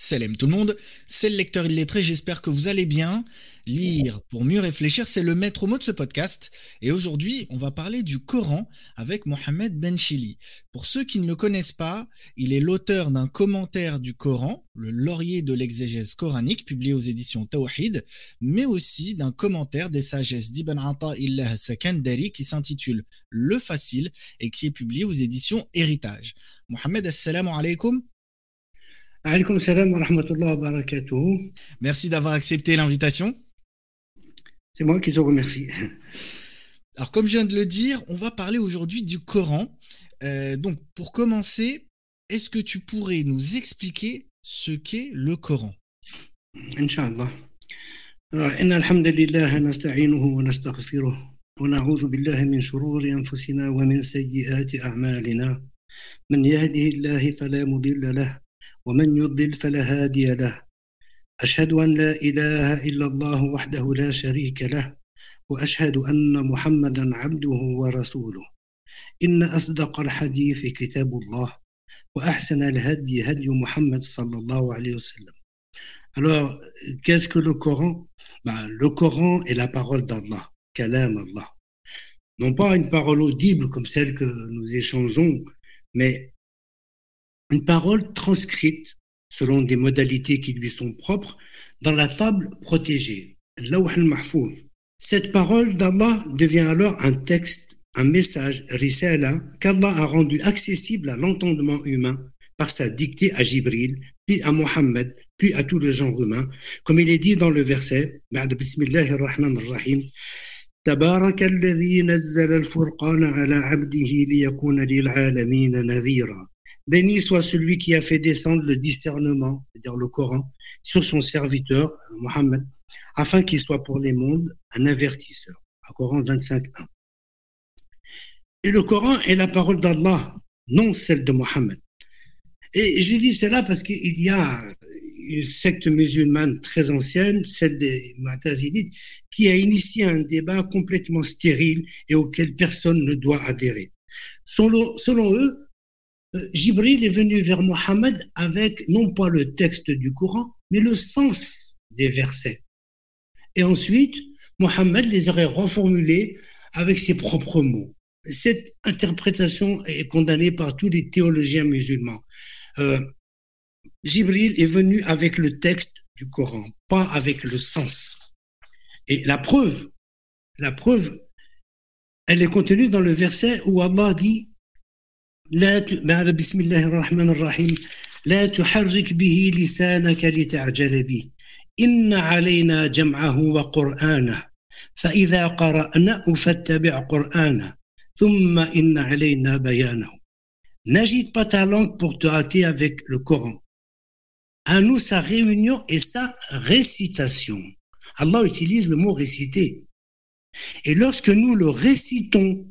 Salam tout le monde, c'est le lecteur illettré, j'espère que vous allez bien. Lire pour mieux réfléchir, c'est le maître mot de ce podcast. Et aujourd'hui, on va parler du Coran avec Mohamed Benchili. Pour ceux qui ne le connaissent pas, il est l'auteur d'un commentaire du Coran, le laurier de l'exégèse coranique, publié aux éditions Tawhid, mais aussi d'un commentaire des sagesses d'Ibn Ata'illah Sakandari qui s'intitule Le Facile et qui est publié aux éditions Héritage. Mohamed, assalamu alaikum. Merci d'avoir accepté l'invitation. C'est moi qui te remercie. Alors, comme je viens de le dire, on va parler aujourd'hui du Coran. Euh, donc, pour commencer, est-ce que tu pourrais nous expliquer ce qu'est le Coran Inch'Allah. إن الحمد لله نستعينه ونستغفره ونعوذ بالله من شرور أنفسنا ومن سيئات أعمالنا من يهده الله فلا مضل له ومن يضلل فلا هادي له. أشهد أن لا إله إلا الله وحده لا شريك له وأشهد أن محمدا عبده ورسوله. إن أصدق الحديث كتاب الله وأحسن الهدي هدي محمد صلى الله عليه وسلم. Alors, qu'est-ce que le Coran? Bah, Le Coran est la parole d'Allah, kalam Allah. Non pas une parole audible comme celle que nous échangeons, mais une parole transcrite selon des modalités qui lui sont propres dans la table protégée, al Cette parole d'Allah devient alors un texte, un message, risala, qu'Allah a rendu accessible à l'entendement humain par sa dictée à Jibril, puis à Mohammed, puis à tout le genre humain, comme il est dit dans le verset, Bismillah ar-Rahman ar-Rahim, تبارك الذي نزل الفرقان على عبده ليكون للعالمين نذيرا Béni soit celui qui a fait descendre le discernement, c'est-à-dire le Coran, sur son serviteur, Mohammed, afin qu'il soit pour les mondes un avertisseur. À Coran 25.1. Et le Coran est la parole d'Allah, non celle de Mohammed. Et je dis cela parce qu'il y a une secte musulmane très ancienne, celle des Mu'tazidites, qui a initié un débat complètement stérile et auquel personne ne doit adhérer. Selon, eux, euh, Jibril est venu vers Mohammed avec non pas le texte du Coran, mais le sens des versets. Et ensuite, Mohammed les aurait reformulés avec ses propres mots. Cette interprétation est condamnée par tous les théologiens musulmans. Euh, Jibril est venu avec le texte du Coran, pas avec le sens. Et la preuve, la preuve, elle est contenue dans le verset où Allah dit لا بعد بسم الله الرحمن الرحيم لا تحرك به لسانك لتعجل به إن علينا جمعه وقرآنه فإذا قرأناه فاتبع قرآنه ثم إن علينا بيانه N'agite pas ta langue pour te hâter avec le Coran. À nous sa réunion et sa récitation. Allah utilise le mot réciter. Et lorsque nous le récitons,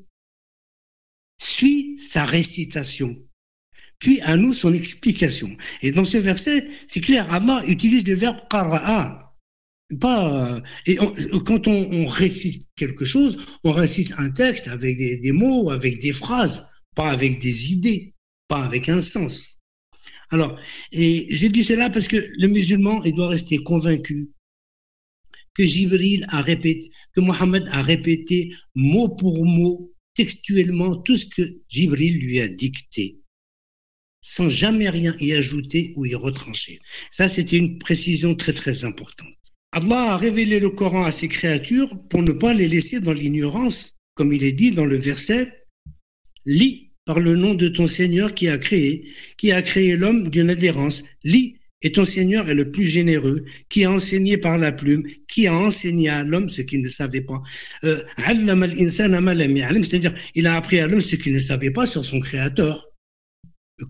suit sa récitation, puis à nous son explication. Et dans ce verset, c'est clair, Allah utilise le verbe qara'a. Pas, et quand on, récite quelque chose, on récite un texte avec des, des mots, avec des phrases, pas avec des idées, pas avec un sens. Alors, et je dis cela parce que le musulman, il doit rester convaincu que Jibril a répété, que Mohammed a répété mot pour mot textuellement tout ce que Jibril lui a dicté, sans jamais rien y ajouter ou y retrancher. Ça, c'était une précision très très importante. Allah a révélé le Coran à ses créatures pour ne pas les laisser dans l'ignorance, comme il est dit dans le verset, lis par le nom de ton Seigneur qui a créé, qui a créé l'homme d'une adhérence, lis et ton Seigneur est le plus généreux, qui a enseigné par la plume, qui a enseigné à l'homme ce qu'il ne savait pas. Euh, c'est-à-dire, il a appris à l'homme ce qu'il ne savait pas sur son Créateur.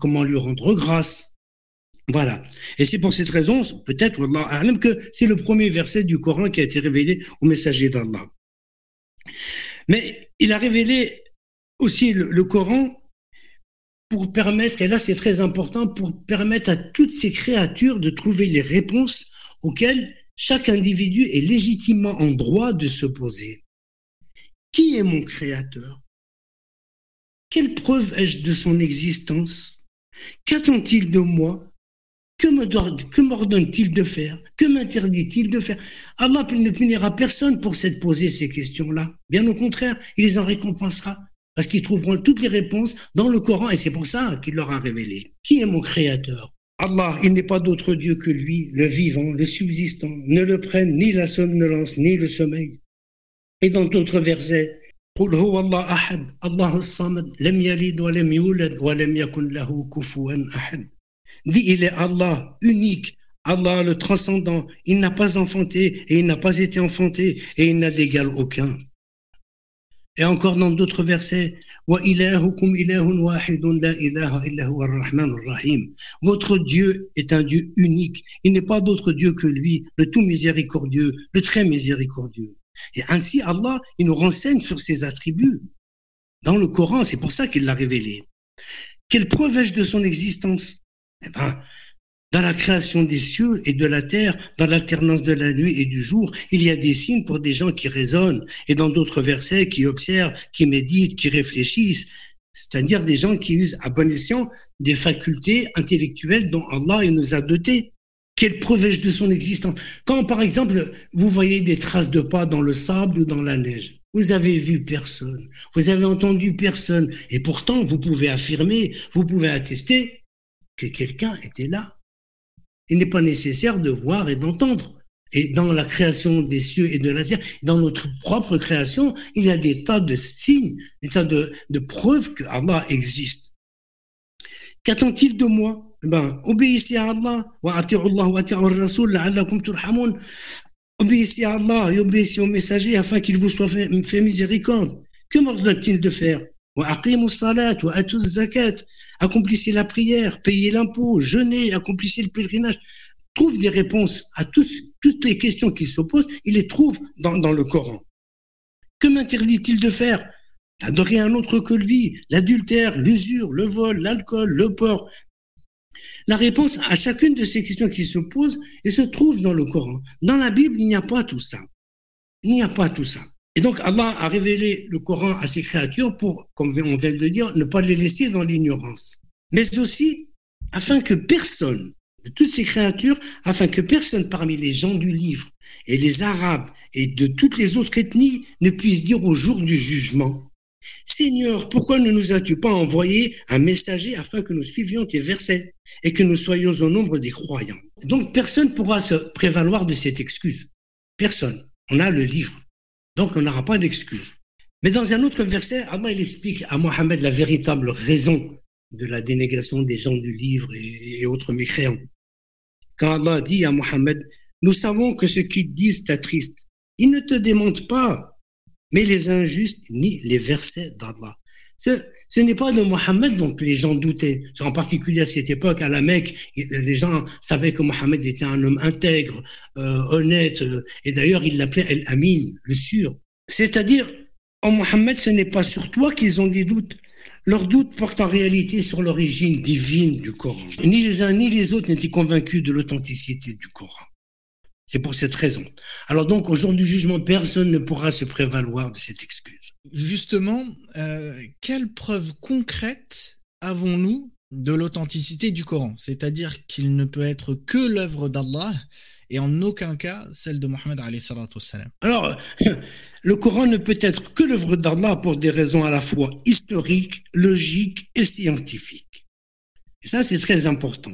Comment lui rendre grâce. Voilà. Et c'est pour cette raison, peut-être, que c'est le premier verset du Coran qui a été révélé au messager d'Allah. Mais il a révélé aussi le Coran pour permettre, et là c'est très important, pour permettre à toutes ces créatures de trouver les réponses auxquelles chaque individu est légitimement en droit de se poser. Qui est mon créateur? Quelle preuve ai-je de son existence? Qu'attend-il de moi? Que m'ordonne-t-il de faire? Que m'interdit-il de faire? Allah ne punira personne pour s'être posé ces questions-là. Bien au contraire, il les en récompensera. Parce qu'ils trouveront toutes les réponses dans le Coran et c'est pour ça qu'il leur a révélé. Qui est mon créateur? Allah, il n'est pas d'autre Dieu que lui, le vivant, le subsistant. Ne le prenne ni la somnolence, ni le sommeil. Et dans d'autres versets. Dit, il est Allah, unique, Allah le transcendant. Il n'a pas enfanté et il n'a pas été enfanté et il n'a d'égal aucun. Et encore dans d'autres versets, Votre Dieu est un Dieu unique. Il n'est pas d'autre Dieu que lui, le tout miséricordieux, le très miséricordieux. Et ainsi, Allah, il nous renseigne sur ses attributs. Dans le Coran, c'est pour ça qu'il l'a révélé. Quelle preuve ai-je de son existence? Eh ben, dans la création des cieux et de la terre, dans l'alternance de la nuit et du jour, il y a des signes pour des gens qui raisonnent, et dans d'autres versets, qui observent, qui méditent, qui réfléchissent, c'est-à-dire des gens qui usent à bon escient des facultés intellectuelles dont Allah nous a dotés. Quelle preuve de son existence Quand, par exemple, vous voyez des traces de pas dans le sable ou dans la neige, vous avez vu personne, vous avez entendu personne, et pourtant vous pouvez affirmer, vous pouvez attester que quelqu'un était là. Il n'est pas nécessaire de voir et d'entendre. Et dans la création des cieux et de la terre, dans notre propre création, il y a des tas de signes, des tas de, preuves que Allah existe. Qu'attend-il de moi? Eh ben, obéissez à Allah, wa Obéissez à Allah et obéissez au messager afin qu'il vous soit fait, miséricorde. Que m'ordonne-t-il de faire? Accomplissez la prière, payez l'impôt, jeûnez, accomplissez le pèlerinage. Trouve des réponses à toutes les questions qui se posent, il les trouve dans, dans le Coran. Que m'interdit-il de faire? D'adorer un autre que lui, l'adultère, l'usure, le vol, l'alcool, le porc. La réponse à chacune de ces questions qui se posent et se trouve dans le Coran. Dans la Bible, il n'y a pas tout ça. Il n'y a pas tout ça. Et donc Allah a révélé le Coran à ses créatures pour, comme on vient de le dire, ne pas les laisser dans l'ignorance. Mais aussi afin que personne, de toutes ces créatures, afin que personne parmi les gens du livre et les Arabes et de toutes les autres ethnies ne puisse dire au jour du jugement, Seigneur, pourquoi ne nous as-tu pas envoyé un messager afin que nous suivions tes versets et que nous soyons au nombre des croyants? Donc personne ne pourra se prévaloir de cette excuse. Personne. On a le livre. Donc on n'aura pas d'excuse. Mais dans un autre verset, Allah explique à Mohammed la véritable raison de la dénégation des gens du livre et, autres mécréants. Quand Allah dit à Mohammed, nous savons que ce qu'ils disent t'attriste. Ils ne te démentent pas, mais les injustes ni les versets d'Allah. Ce, ce n'est pas de Mohammed dont les gens doutaient. En particulier à cette époque, à la Mecque, les gens savaient que Mohammed était un homme intègre, euh, honnête, euh, et d'ailleurs il l'appelait El-Amin, le sûr. C'est-à-dire, en Mohammed, ce n'est pas sur toi qu'ils ont des doutes. Leurs doutes portent en réalité sur l'origine divine du Coran. Ni les uns ni les autres n'étaient convaincus de l'authenticité du Coran. C'est pour cette raison. Alors donc, au jour du jugement, personne ne pourra se prévaloir de cette excuse. Justement, euh, quelles preuves concrètes avons-nous de l'authenticité du Coran? C'est-à-dire qu'il ne peut être que l'œuvre d'Allah et en aucun cas celle de Mohammed Alors, le Coran ne peut être que l'œuvre d'Allah pour des raisons à la fois historiques, logiques et scientifiques. Et ça, c'est très important.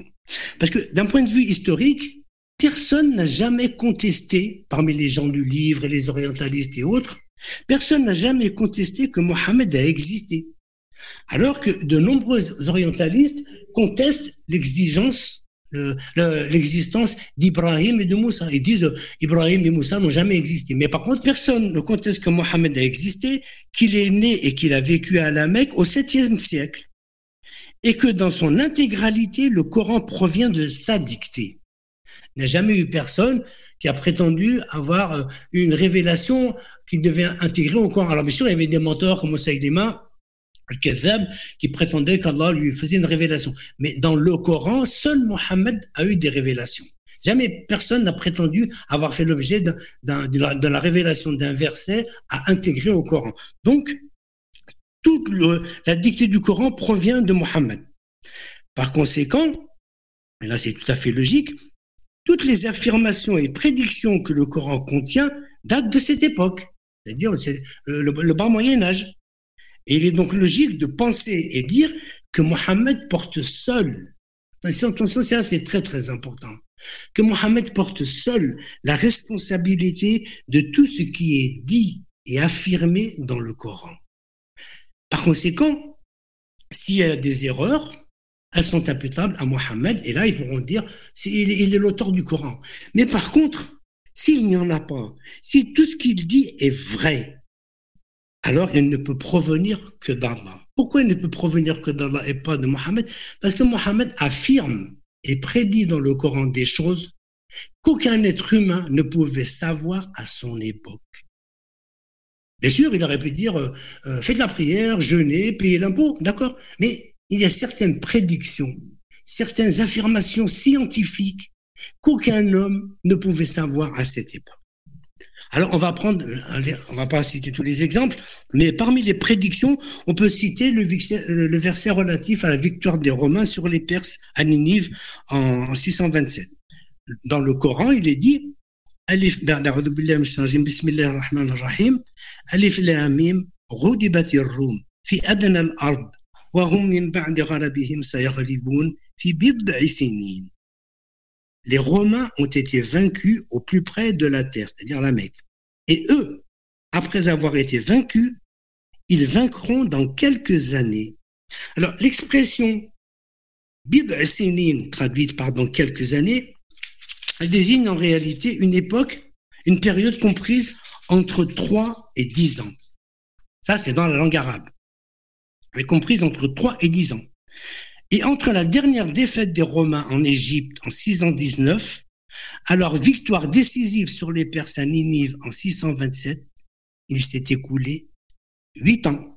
Parce que d'un point de vue historique, personne n'a jamais contesté, parmi les gens du livre et les orientalistes et autres, personne n'a jamais contesté que Mohammed a existé. Alors que de nombreux orientalistes contestent l'exigence l'existence d'Ibrahim et de Moussa. Ils disent Ibrahim et Moussa n'ont jamais existé. Mais par contre, personne ne conteste que Mohammed a existé, qu'il est né et qu'il a vécu à la Mecque au 7e siècle. Et que dans son intégralité, le Coran provient de sa dictée. Il n'y jamais eu personne qui a prétendu avoir euh, une révélation qu'il devait intégrer au Coran. Alors bien sûr, il y avait des mentors comme Saïdima, al qui prétendait qu'Allah lui faisait une révélation. Mais dans le Coran, seul Mohammed a eu des révélations. Jamais personne n'a prétendu avoir fait l'objet de, de, la, révélation d'un verset à intégrer au Coran. Donc, toute la dictée du Coran provient de Mohammed. Par conséquent, et là c'est tout à fait logique, toutes les affirmations et prédictions que le Coran contient datent de cette époque, c'est-à-dire le, le, bas Moyen Âge. Et il est donc logique de penser et dire que Mohammed porte seul, attention, c'est très très important, que Mohammed porte seul la responsabilité de tout ce qui est dit et affirmé dans le Coran. Par conséquent, s'il y a des erreurs, elles sont imputables à Mohammed, et là, ils pourront dire, il est l'auteur du Coran. Mais par contre, s'il n'y en a pas, si tout ce qu'il dit est vrai, alors il ne peut provenir que d'Allah. Pourquoi il ne peut provenir que d'Allah et pas de Mohammed? Parce que Mohammed affirme et prédit dans le Coran des choses qu'aucun être humain ne pouvait savoir à son époque. Bien sûr, il aurait pu dire euh, euh, faites la prière, jeûnez, payez l'impôt, d'accord? Mais il y a certaines prédictions, certaines affirmations scientifiques qu'aucun homme ne pouvait savoir à cette époque. Alors, on va prendre, on va pas citer tous les exemples, mais parmi les prédictions, on peut citer le, euh, verset relatif à la victoire des Romains sur les Perses à Ninive en 627. Dans le Coran, il est dit, غلبت الروم في أدنى الأرض وهم من بعد غلبهم سيغلبون في بضع سنين Les Romains ont été vaincus au plus près de la terre, c'est-à-dire la Mecque. Et eux, après avoir été vaincus, ils vaincront dans quelques années. Alors, l'expression bid'a sinin, traduite par dans quelques années, elle désigne en réalité une époque, une période comprise entre 3 et 10 ans. Ça, c'est dans la langue arabe. Est comprise entre 3 et 10 ans. Et entre la dernière défaite des Romains en Égypte en 619, à leur victoire décisive sur les Perses à Ninive en 627, il s'est écoulé 8 ans.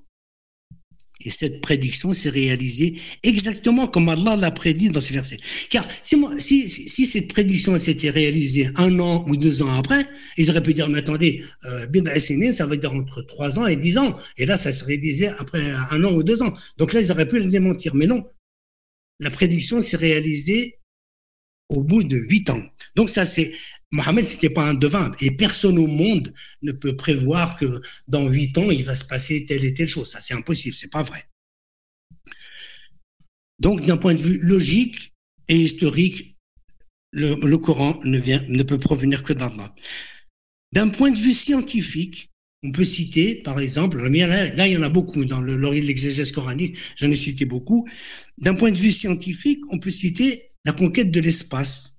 Et cette prédiction s'est réalisée exactement comme Allah l'a prédit dans ce verset. Car si, moi, si, si, cette prédiction s'était réalisée un an ou deux ans après, ils auraient pu dire, mais attendez, euh, ça veut dire entre trois ans et dix ans. Et là, ça se réalisait après un an ou deux ans. Donc là, ils auraient pu le démentir. Mais non, la prédiction s'est réalisée au bout de huit ans. Donc ça, c'est Mohamed, c'était pas un devin, et personne au monde ne peut prévoir que dans huit ans il va se passer telle et telle chose. Ça, c'est impossible, c'est pas vrai. Donc, d'un point de vue logique et historique, le, Coran ne, vient, ne peut provenir que d'Allah. D'un point de vue scientifique, on peut citer, par exemple, là, il y en a beaucoup dans le de l'exégèse coranique, j'en ai cité beaucoup. D'un point de vue scientifique, on peut citer la conquête de l'espace.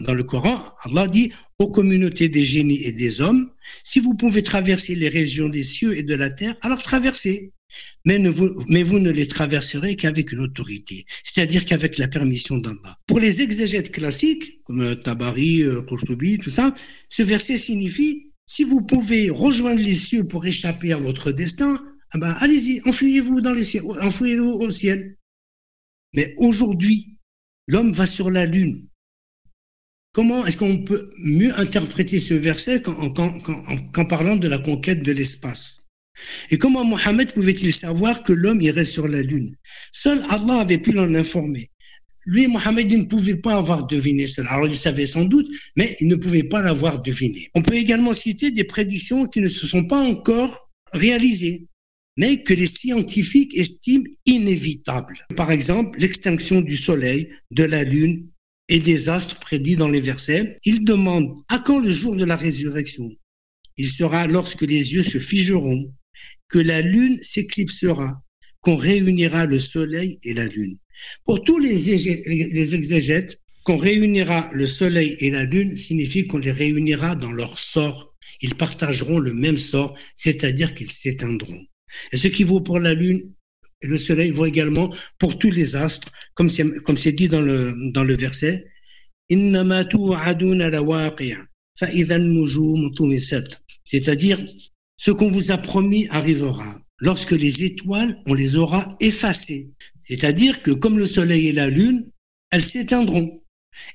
Dans, le Coran, Allah dit aux communautés des génies et des hommes, si vous pouvez traverser les régions des cieux et de la terre, alors traversez. Mais, vous, ne les traverserez qu'avec une autorité, c'est-à-dire qu'avec la permission d'Allah. Pour les exégètes classiques, comme Tabari, euh, Qurtubi, tout ça, ce verset signifie, si vous pouvez rejoindre les cieux pour échapper à votre destin, ah ben, allez-y, enfuyez-vous dans les cieux, enfuyez-vous au ciel. Mais aujourd'hui, l'homme va sur la lune. Comment est-ce qu'on peut mieux interpréter ce verset qu'en parlant de la conquête de l'espace? Et comment Mohammed pouvait-il savoir que l'homme irait sur la lune? Seul Allah avait pu l'en informer. Lui, Mohammed, il ne pouvait pas avoir deviné cela. Alors, il savait sans doute, mais il ne pouvait pas l'avoir deviné. On peut également citer des prédictions qui ne se sont pas encore réalisées mais que les scientifiques estiment inévitables. Par exemple, l'extinction du Soleil, de la Lune et des astres prédits dans les versets. Ils demandent à quand le jour de la résurrection? Il sera lorsque les yeux se figeront, que la Lune s'éclipsera, qu'on réunira le Soleil et la Lune. Pour tous les exégètes, qu'on réunira le Soleil et la Lune signifie qu'on les réunira dans leur sort. Ils partageront le même sort, c'est-à-dire qu'ils s'éteindront. Et ce qui vaut pour la Lune et le Soleil vaut également pour tous les astres, comme c'est, comme c'est dit dans le, dans le verset. C'est-à-dire, ce qu'on vous a promis arrivera. Lorsque les étoiles, on les aura effacées. C'est-à-dire que comme le Soleil et la Lune, elles s'éteindront.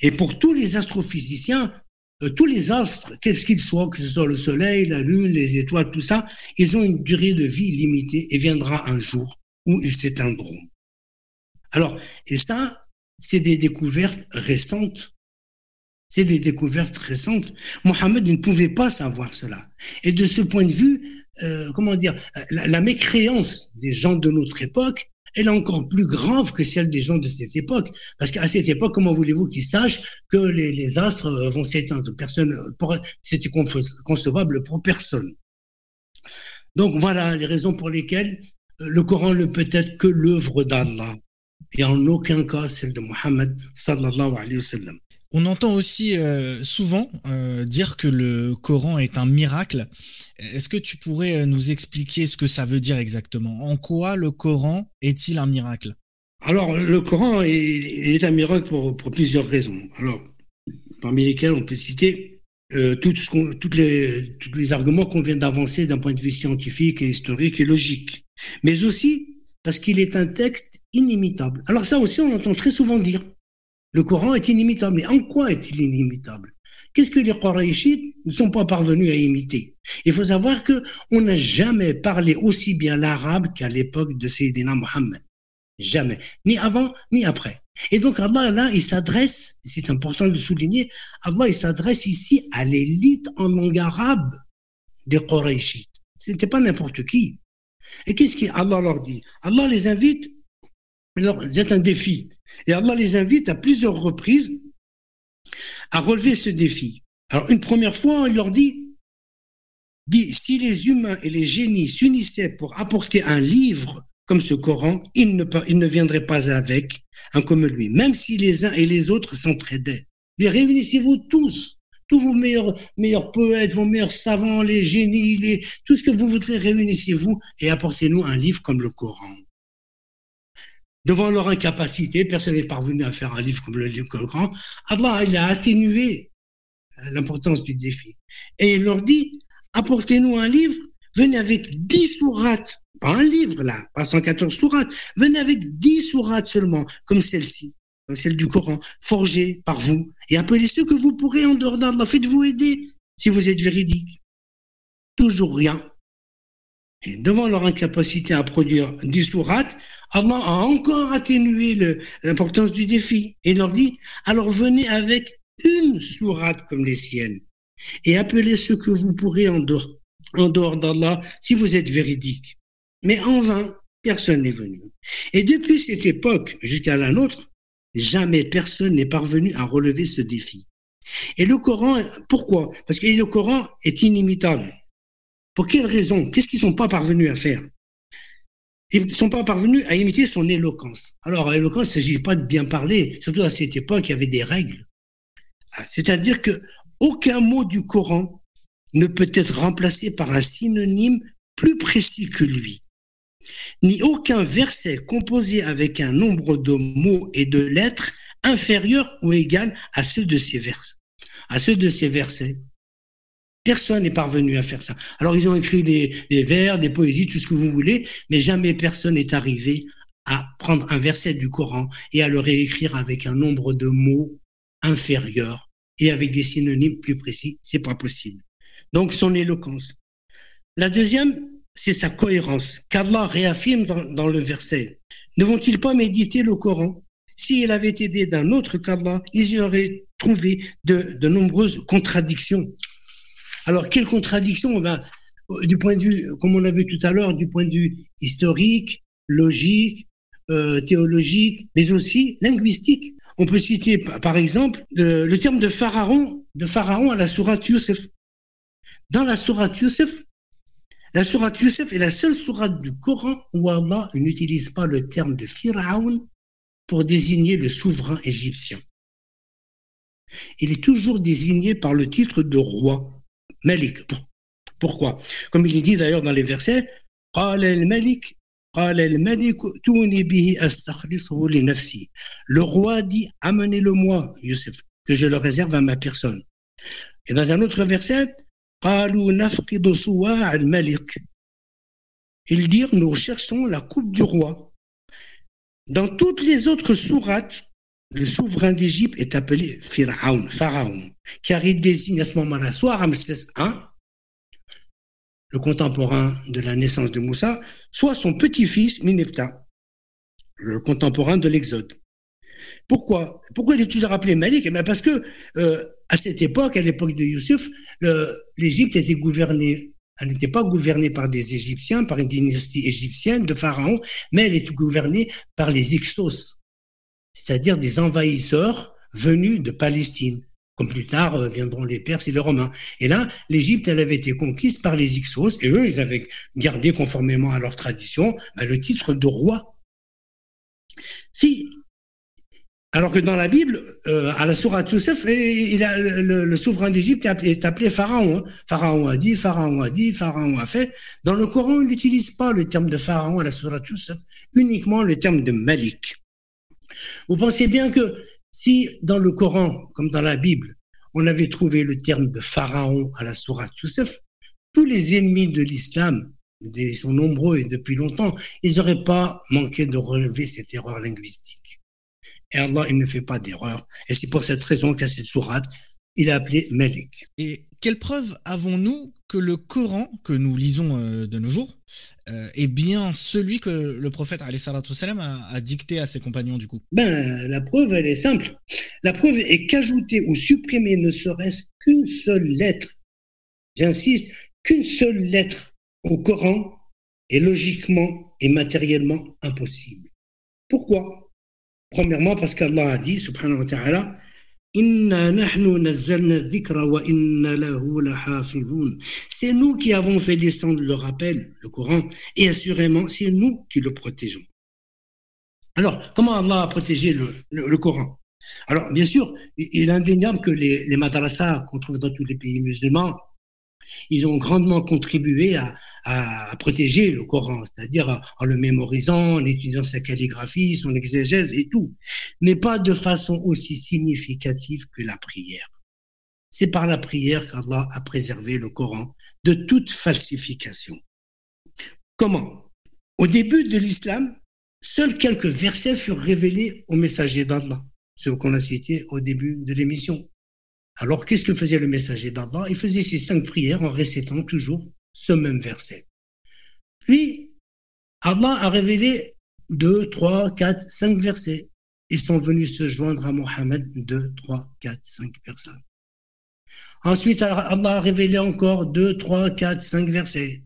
Et pour tous les astrophysiciens, euh, tous les astres, qu'est-ce qu'ils soient, que ce soit le Soleil, la Lune, les étoiles, tout ça, ils ont une durée de vie limitée et viendra un jour où ils s'éteindront. Alors, et ça, c'est des découvertes récentes. C'est des découvertes récentes. Mohammed ne pouvait pas savoir cela. Et de ce point de vue, euh, comment dire, la, la, mécréance des gens de notre époque, elle est encore plus grave que celle des gens de cette époque. Parce qu'à cette époque, comment voulez-vous qu'ils sachent que les, les astres vont s'éteindre? Personne, c'était concevable pour personne. Donc voilà les raisons pour lesquelles euh, le Coran ne peut être que l'œuvre d'Allah et en aucun cas celle de Mohammed sallallahu alayhi wa sallam. On entend aussi euh, souvent euh, dire que le Coran est un miracle. Est-ce que tu pourrais euh, nous expliquer ce que ça veut dire exactement? En quoi le Coran est-il un miracle? Alors, le Coran est, est un miracle pour, pour, plusieurs raisons. Alors, parmi lesquelles on peut citer euh, tout ce toutes les, tous les arguments qu'on vient d'avancer d'un point de vue scientifique et historique et logique, mais aussi parce qu'il est un texte inimitable. Alors ça aussi, on entend très souvent dire. Le Coran est inimitable. Mais en quoi est-il inimitable? Qu'est-ce que les Quraishites ne sont pas parvenus à imiter? Il faut savoir que on n'a jamais parlé aussi bien l'arabe qu'à l'époque de Sayyidina Mohammed. Jamais. Ni avant, ni après. Et donc Allah, là, il s'adresse, c'est important de le souligner, Allah, il s'adresse ici à l'élite en langue arabe des Quraishites. Ce n'était pas n'importe qui. Et qu'est-ce qu'Allah leur dit? Allah les invite, leur c'est un défi. Et Allah les invite à plusieurs reprises à relever ce défi. Alors, une première fois, il leur dit, dit, si les humains et les génies s'unissaient pour apporter un livre comme ce Coran, ils ne, ils ne viendraient pas avec un comme lui, même si les uns et les autres s'entraidaient. réunissez-vous tous, tous vos meilleurs, meilleurs poètes, vos meilleurs savants, les génies, tout ce que vous voudrez, réunissez-vous et apportez-nous un livre comme le Coran. Devant leur incapacité, personne n'est parvenu à faire un livre comme le livre Coran, Allah il a atténué l'importance du défi. Et il leur dit, apportez-nous un livre, venez avec 10 sourates, pas un livre là, pas 114 sourates, venez avec 10 sourates seulement, comme celle-ci, comme celle du Coran, forgée par vous, et appelez ceux que vous pourrez en dehors d'Allah, faites-vous aider si vous êtes véridique. Toujours rien. Et devant leur incapacité à produire 10 sourates, Allah a encore atténué l'importance du défi et leur dit, alors venez avec une sourate comme les siennes et appelez ce que vous pourrez en dehors, en dehors d'Allah si vous êtes véridique. Mais en vain, personne n'est venu. Et depuis cette époque jusqu'à la nôtre, jamais personne n'est parvenu à relever ce défi. Et le Coran, pourquoi? Parce que le Coran est inimitable. Pour quelle raison? Qu'est-ce qu'ils ne sont pas parvenus à faire? Ils ne sont pas parvenus à imiter son éloquence. Alors, éloquence, il ne s'agit pas de bien parler, surtout à cette époque, il y avait des règles. C'est-à-dire que aucun mot du Coran ne peut être remplacé par un synonyme plus précis que lui. Ni aucun verset composé avec un nombre de mots et de lettres inférieur ou égal à ceux de ces versets. Personne n'est parvenu à faire ça. Alors ils ont écrit des, vers, des poésies, tout ce que vous voulez, mais jamais personne n'est arrivé à prendre un verset du Coran et à le réécrire avec un nombre de mots inférieur et avec des synonymes plus précis. C'est pas possible. Donc son éloquence. La deuxième, c'est sa cohérence, qu'Allah réaffirme dans, le verset. Ne vont-ils pas méditer le Coran? S'il avait été d'un autre qu'Allah, ils y auraient trouvé de, nombreuses contradictions. Alors, quelle contradiction ben, Du point de vue, comme on l'a vu tout à l'heure, du point de vue historique, logique, euh, théologique, mais aussi linguistique. On peut citer, par exemple, le, terme de pharaon, de pharaon à la sourate Youssef. Dans la sourate Youssef, la sourate Youssef est la seule sourate du Coran où Allah n'utilise pas le terme de pharaon pour désigner le souverain égyptien. Il est toujours désigné par le titre de roi. Malik. Pourquoi? Comme il est dit d'ailleurs dans les versets, le roi dit amenez-le-moi Youssef que je le réserve à ma personne et dans un autre verset ils dirent nous cherchons la coupe du roi. Dans toutes les autres sourates le souverain d'Égypte est appelé Pharaon, Pharaon, car il désigne à ce moment-là soit Ramsès I, le contemporain de la naissance de Moussa, soit son petit-fils Minepta, le contemporain de l'Exode. Pourquoi? Pourquoi il est toujours appelé Malik? Eh Parce que euh, à cette époque, à l'époque de Youssouf, l'Égypte était gouvernée elle n'était pas gouvernée par des Égyptiens, par une dynastie égyptienne de pharaons, mais elle était gouvernée par les Ixos, c'est-à-dire des envahisseurs venus de Palestine, comme plus tard euh, viendront les Perses et les Romains. Et là, l'Égypte, elle avait été conquise par les Ixos, et eux, ils avaient gardé conformément à leur tradition ben, le titre de roi. Si alors que dans la Bible, euh, à la sourate Youssef, le, souverain d'Égypte est appelé, Pharaon. Hein. Pharaon a dit, Pharaon a dit, Pharaon a fait. Dans le Coran, il n'utilise pas le terme de Pharaon à la sourate Youssef, uniquement le terme de Malik. Vous pensez bien que si dans le Coran, comme dans la Bible, on avait trouvé le terme de Pharaon à la sourate Youssef, tous les ennemis de l'islam, ils sont nombreux et depuis longtemps, ils n'auraient pas manqué de relever cette erreur linguistique. Et Allah, il ne fait pas d'erreur. Et c'est pour cette raison qu'à cette sourate, il a appelé Malik. Et quelle preuve avons-nous que le Coran, que nous lisons euh, de nos jours, euh, est bien celui que le prophète a, a dicté à ses compagnons du coup? Ben, la preuve, elle est simple. La preuve est qu'ajouter ou supprimer ne serait-ce qu'une seule lettre, j'insiste, qu'une seule lettre au Coran est logiquement et matériellement impossible. Pourquoi? Premièrement, parce qu'Allah a dit, subhanahu wa ta'ala, c'est nous qui avons fait descendre le rappel, le Coran, et assurément, c'est nous qui le protégeons. Alors, comment Allah a protégé le, Coran? Alors, bien sûr, il est indéniable que les, les madrasas qu'on trouve dans tous les pays musulmans, ils ont grandement contribué à, protéger le Coran, c'est-à-dire en le mémorisant, en étudiant sa calligraphie, son exégèse et tout, mais pas de façon aussi significative que la prière. C'est par la prière qu'Allah a préservé le Coran de toute falsification. Comment? Au début de l'islam, seuls quelques versets furent révélés aux messagers d'Allah, ceux qu'on a cités au début de l'émission. Alors, qu'est-ce que faisait le messager d'Allah Il faisait ses cinq prières en récitant toujours ce même verset. Puis, Allah a révélé deux, trois, quatre, cinq versets. Ils sont venus se joindre à Mohammed, deux, trois, quatre, cinq personnes. Ensuite, Allah a révélé encore deux, trois, quatre, cinq versets.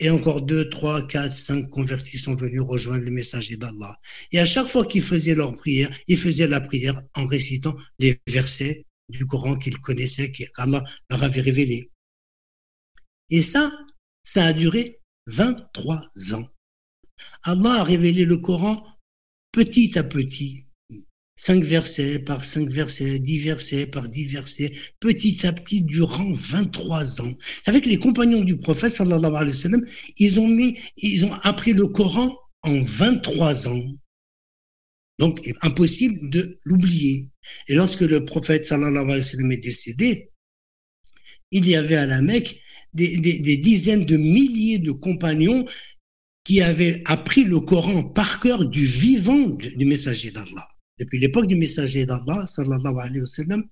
Et encore deux, trois, quatre, cinq convertis sont venus rejoindre le messager d'Allah. Et à chaque fois qu'ils faisaient leur prière, ils faisaient la prière en récitant les versets du Coran qu'ils connaissaient, qu'Allah leur avait révélé. Et ça, ça a duré 23 ans. Allah a révélé le Coran petit à petit, cinq versets par cinq versets, dix versets par dix versets, petit à petit durant 23 ans. Avec les compagnons du prophète sallallahu alayhi wa sallam, ils ont mis, ils ont appris le Coran en 23 ans. Donc, impossible de l'oublier. Et lorsque le prophète sallallahu alayhi wa sallam est décédé, il y avait à la Mecque des, dizaines de milliers de compagnons qui avaient appris le Coran par cœur du vivant du messager d'Allah. Depuis l'époque du messager d'Allah, sallallahu alayhi wa sallam,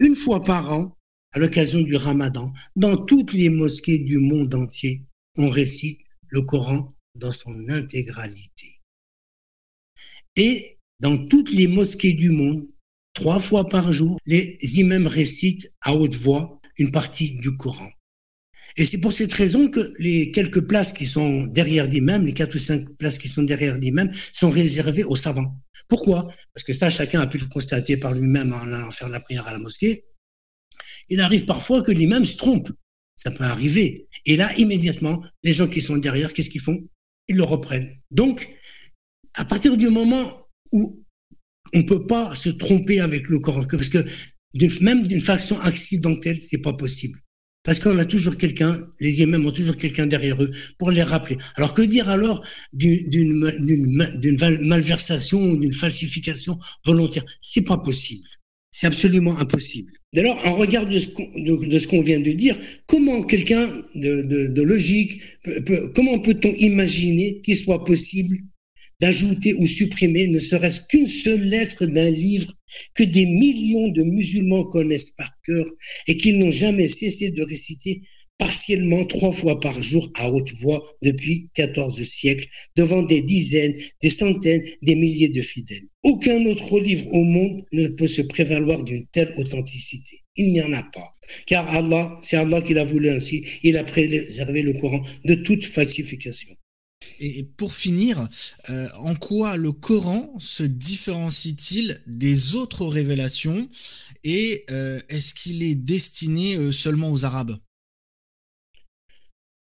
une fois par an, à l'occasion du ramadan, dans toutes les mosquées du monde entier, on récite le Coran dans son intégralité. Et dans toutes les mosquées du monde, trois fois par jour, les imams récitent à haute voix une partie du Coran. Et c'est pour cette raison que les quelques places qui sont derrière l'imam, les quatre ou cinq places qui sont derrière l'imam, sont réservées aux savants. Pourquoi? Parce que ça, chacun a pu le constater par lui-même en allant faire la prière à la mosquée. Il arrive parfois que l'imam se trompe. Ça peut arriver. Et là, immédiatement, les gens qui sont derrière, qu'est-ce qu'ils font? Ils le reprennent. Donc, à partir du moment où on ne peut pas se tromper avec le Coran, parce que même d'une façon accidentelle, c'est pas possible. Parce qu'on a toujours quelqu'un, les imams ont toujours quelqu'un derrière eux pour les rappeler. Alors que dire alors d'une malversation ou d'une falsification volontaire? C'est pas possible. C'est absolument impossible. D'ailleurs, en regard de ce qu'on vient de dire, comment quelqu'un de, logique, comment peut-on imaginer qu'il soit possible d'ajouter ou supprimer ne serait-ce qu'une seule lettre d'un livre que des millions de musulmans connaissent par cœur et qu'ils n'ont jamais cessé de réciter partiellement trois fois par jour à haute voix depuis 14 siècles devant des dizaines, des centaines, des milliers de fidèles. Aucun autre livre au monde ne peut se prévaloir d'une telle authenticité. Il n'y en a pas. Car Allah, c'est Allah qui l'a voulu ainsi, il a préservé le Coran de toute falsification. Et pour finir, euh, en quoi le Coran se différencie-t-il des autres révélations et euh, est-ce qu'il est destiné euh, seulement aux Arabes?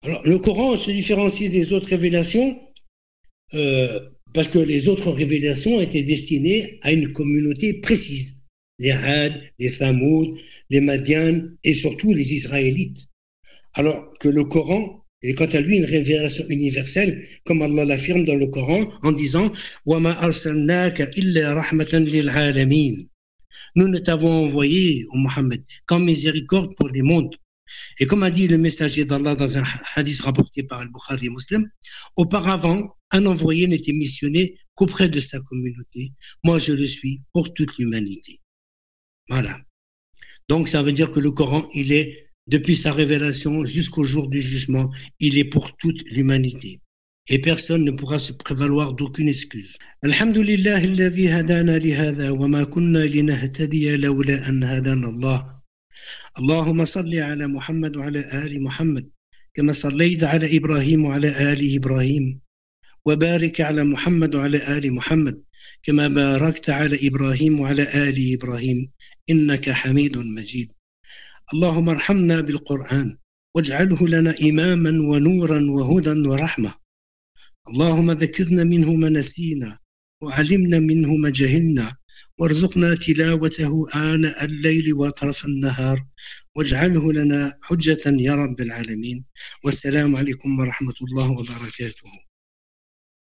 Alors, le Coran se différencie des autres révélations parce que les autres révélations étaient destinées à une communauté précise. Les Had, les Famoud, les Madian et surtout les Israélites. Alors que le Coran et quant à lui une révélation universelle, comme Allah l'affirme dans le Coran en disant Nous ne t'avons envoyé, au Mohammed, qu'en miséricorde pour les mondes. Et comme a dit le messager d'Allah dans un hadith rapporté par Al-Bukhari Muslim, auparavant, un envoyé n'était missionné qu'auprès de sa communauté. Moi, je le suis pour toute l'humanité. Voilà. Donc, ça veut dire que le Coran, il est depuis sa révélation jusqu'au jour du jugement, il est pour toute l'humanité. Et personne ne pourra se prévaloir d'aucune excuse. Alhamdulillah li hadha wa ma kunna linahtadiya lawla an hadana Allah. اللهم صل على محمد وعلى آل محمد كما صليت على إبراهيم وعلى آل إبراهيم وبارك على محمد وعلى آل محمد كما باركت على إبراهيم وعلى آل إبراهيم إنك حميد مجيد اللهم ارحمنا بالقرآن واجعله لنا إماما ونورا وهدى ورحمة. اللهم ذكرنا منه ما نسينا وعلمنا منه ما جهلنا وارزقنا تلاوته آناء الليل وأطراف النهار واجعله لنا حجة يا رب العالمين. والسلام عليكم ورحمة الله وبركاته.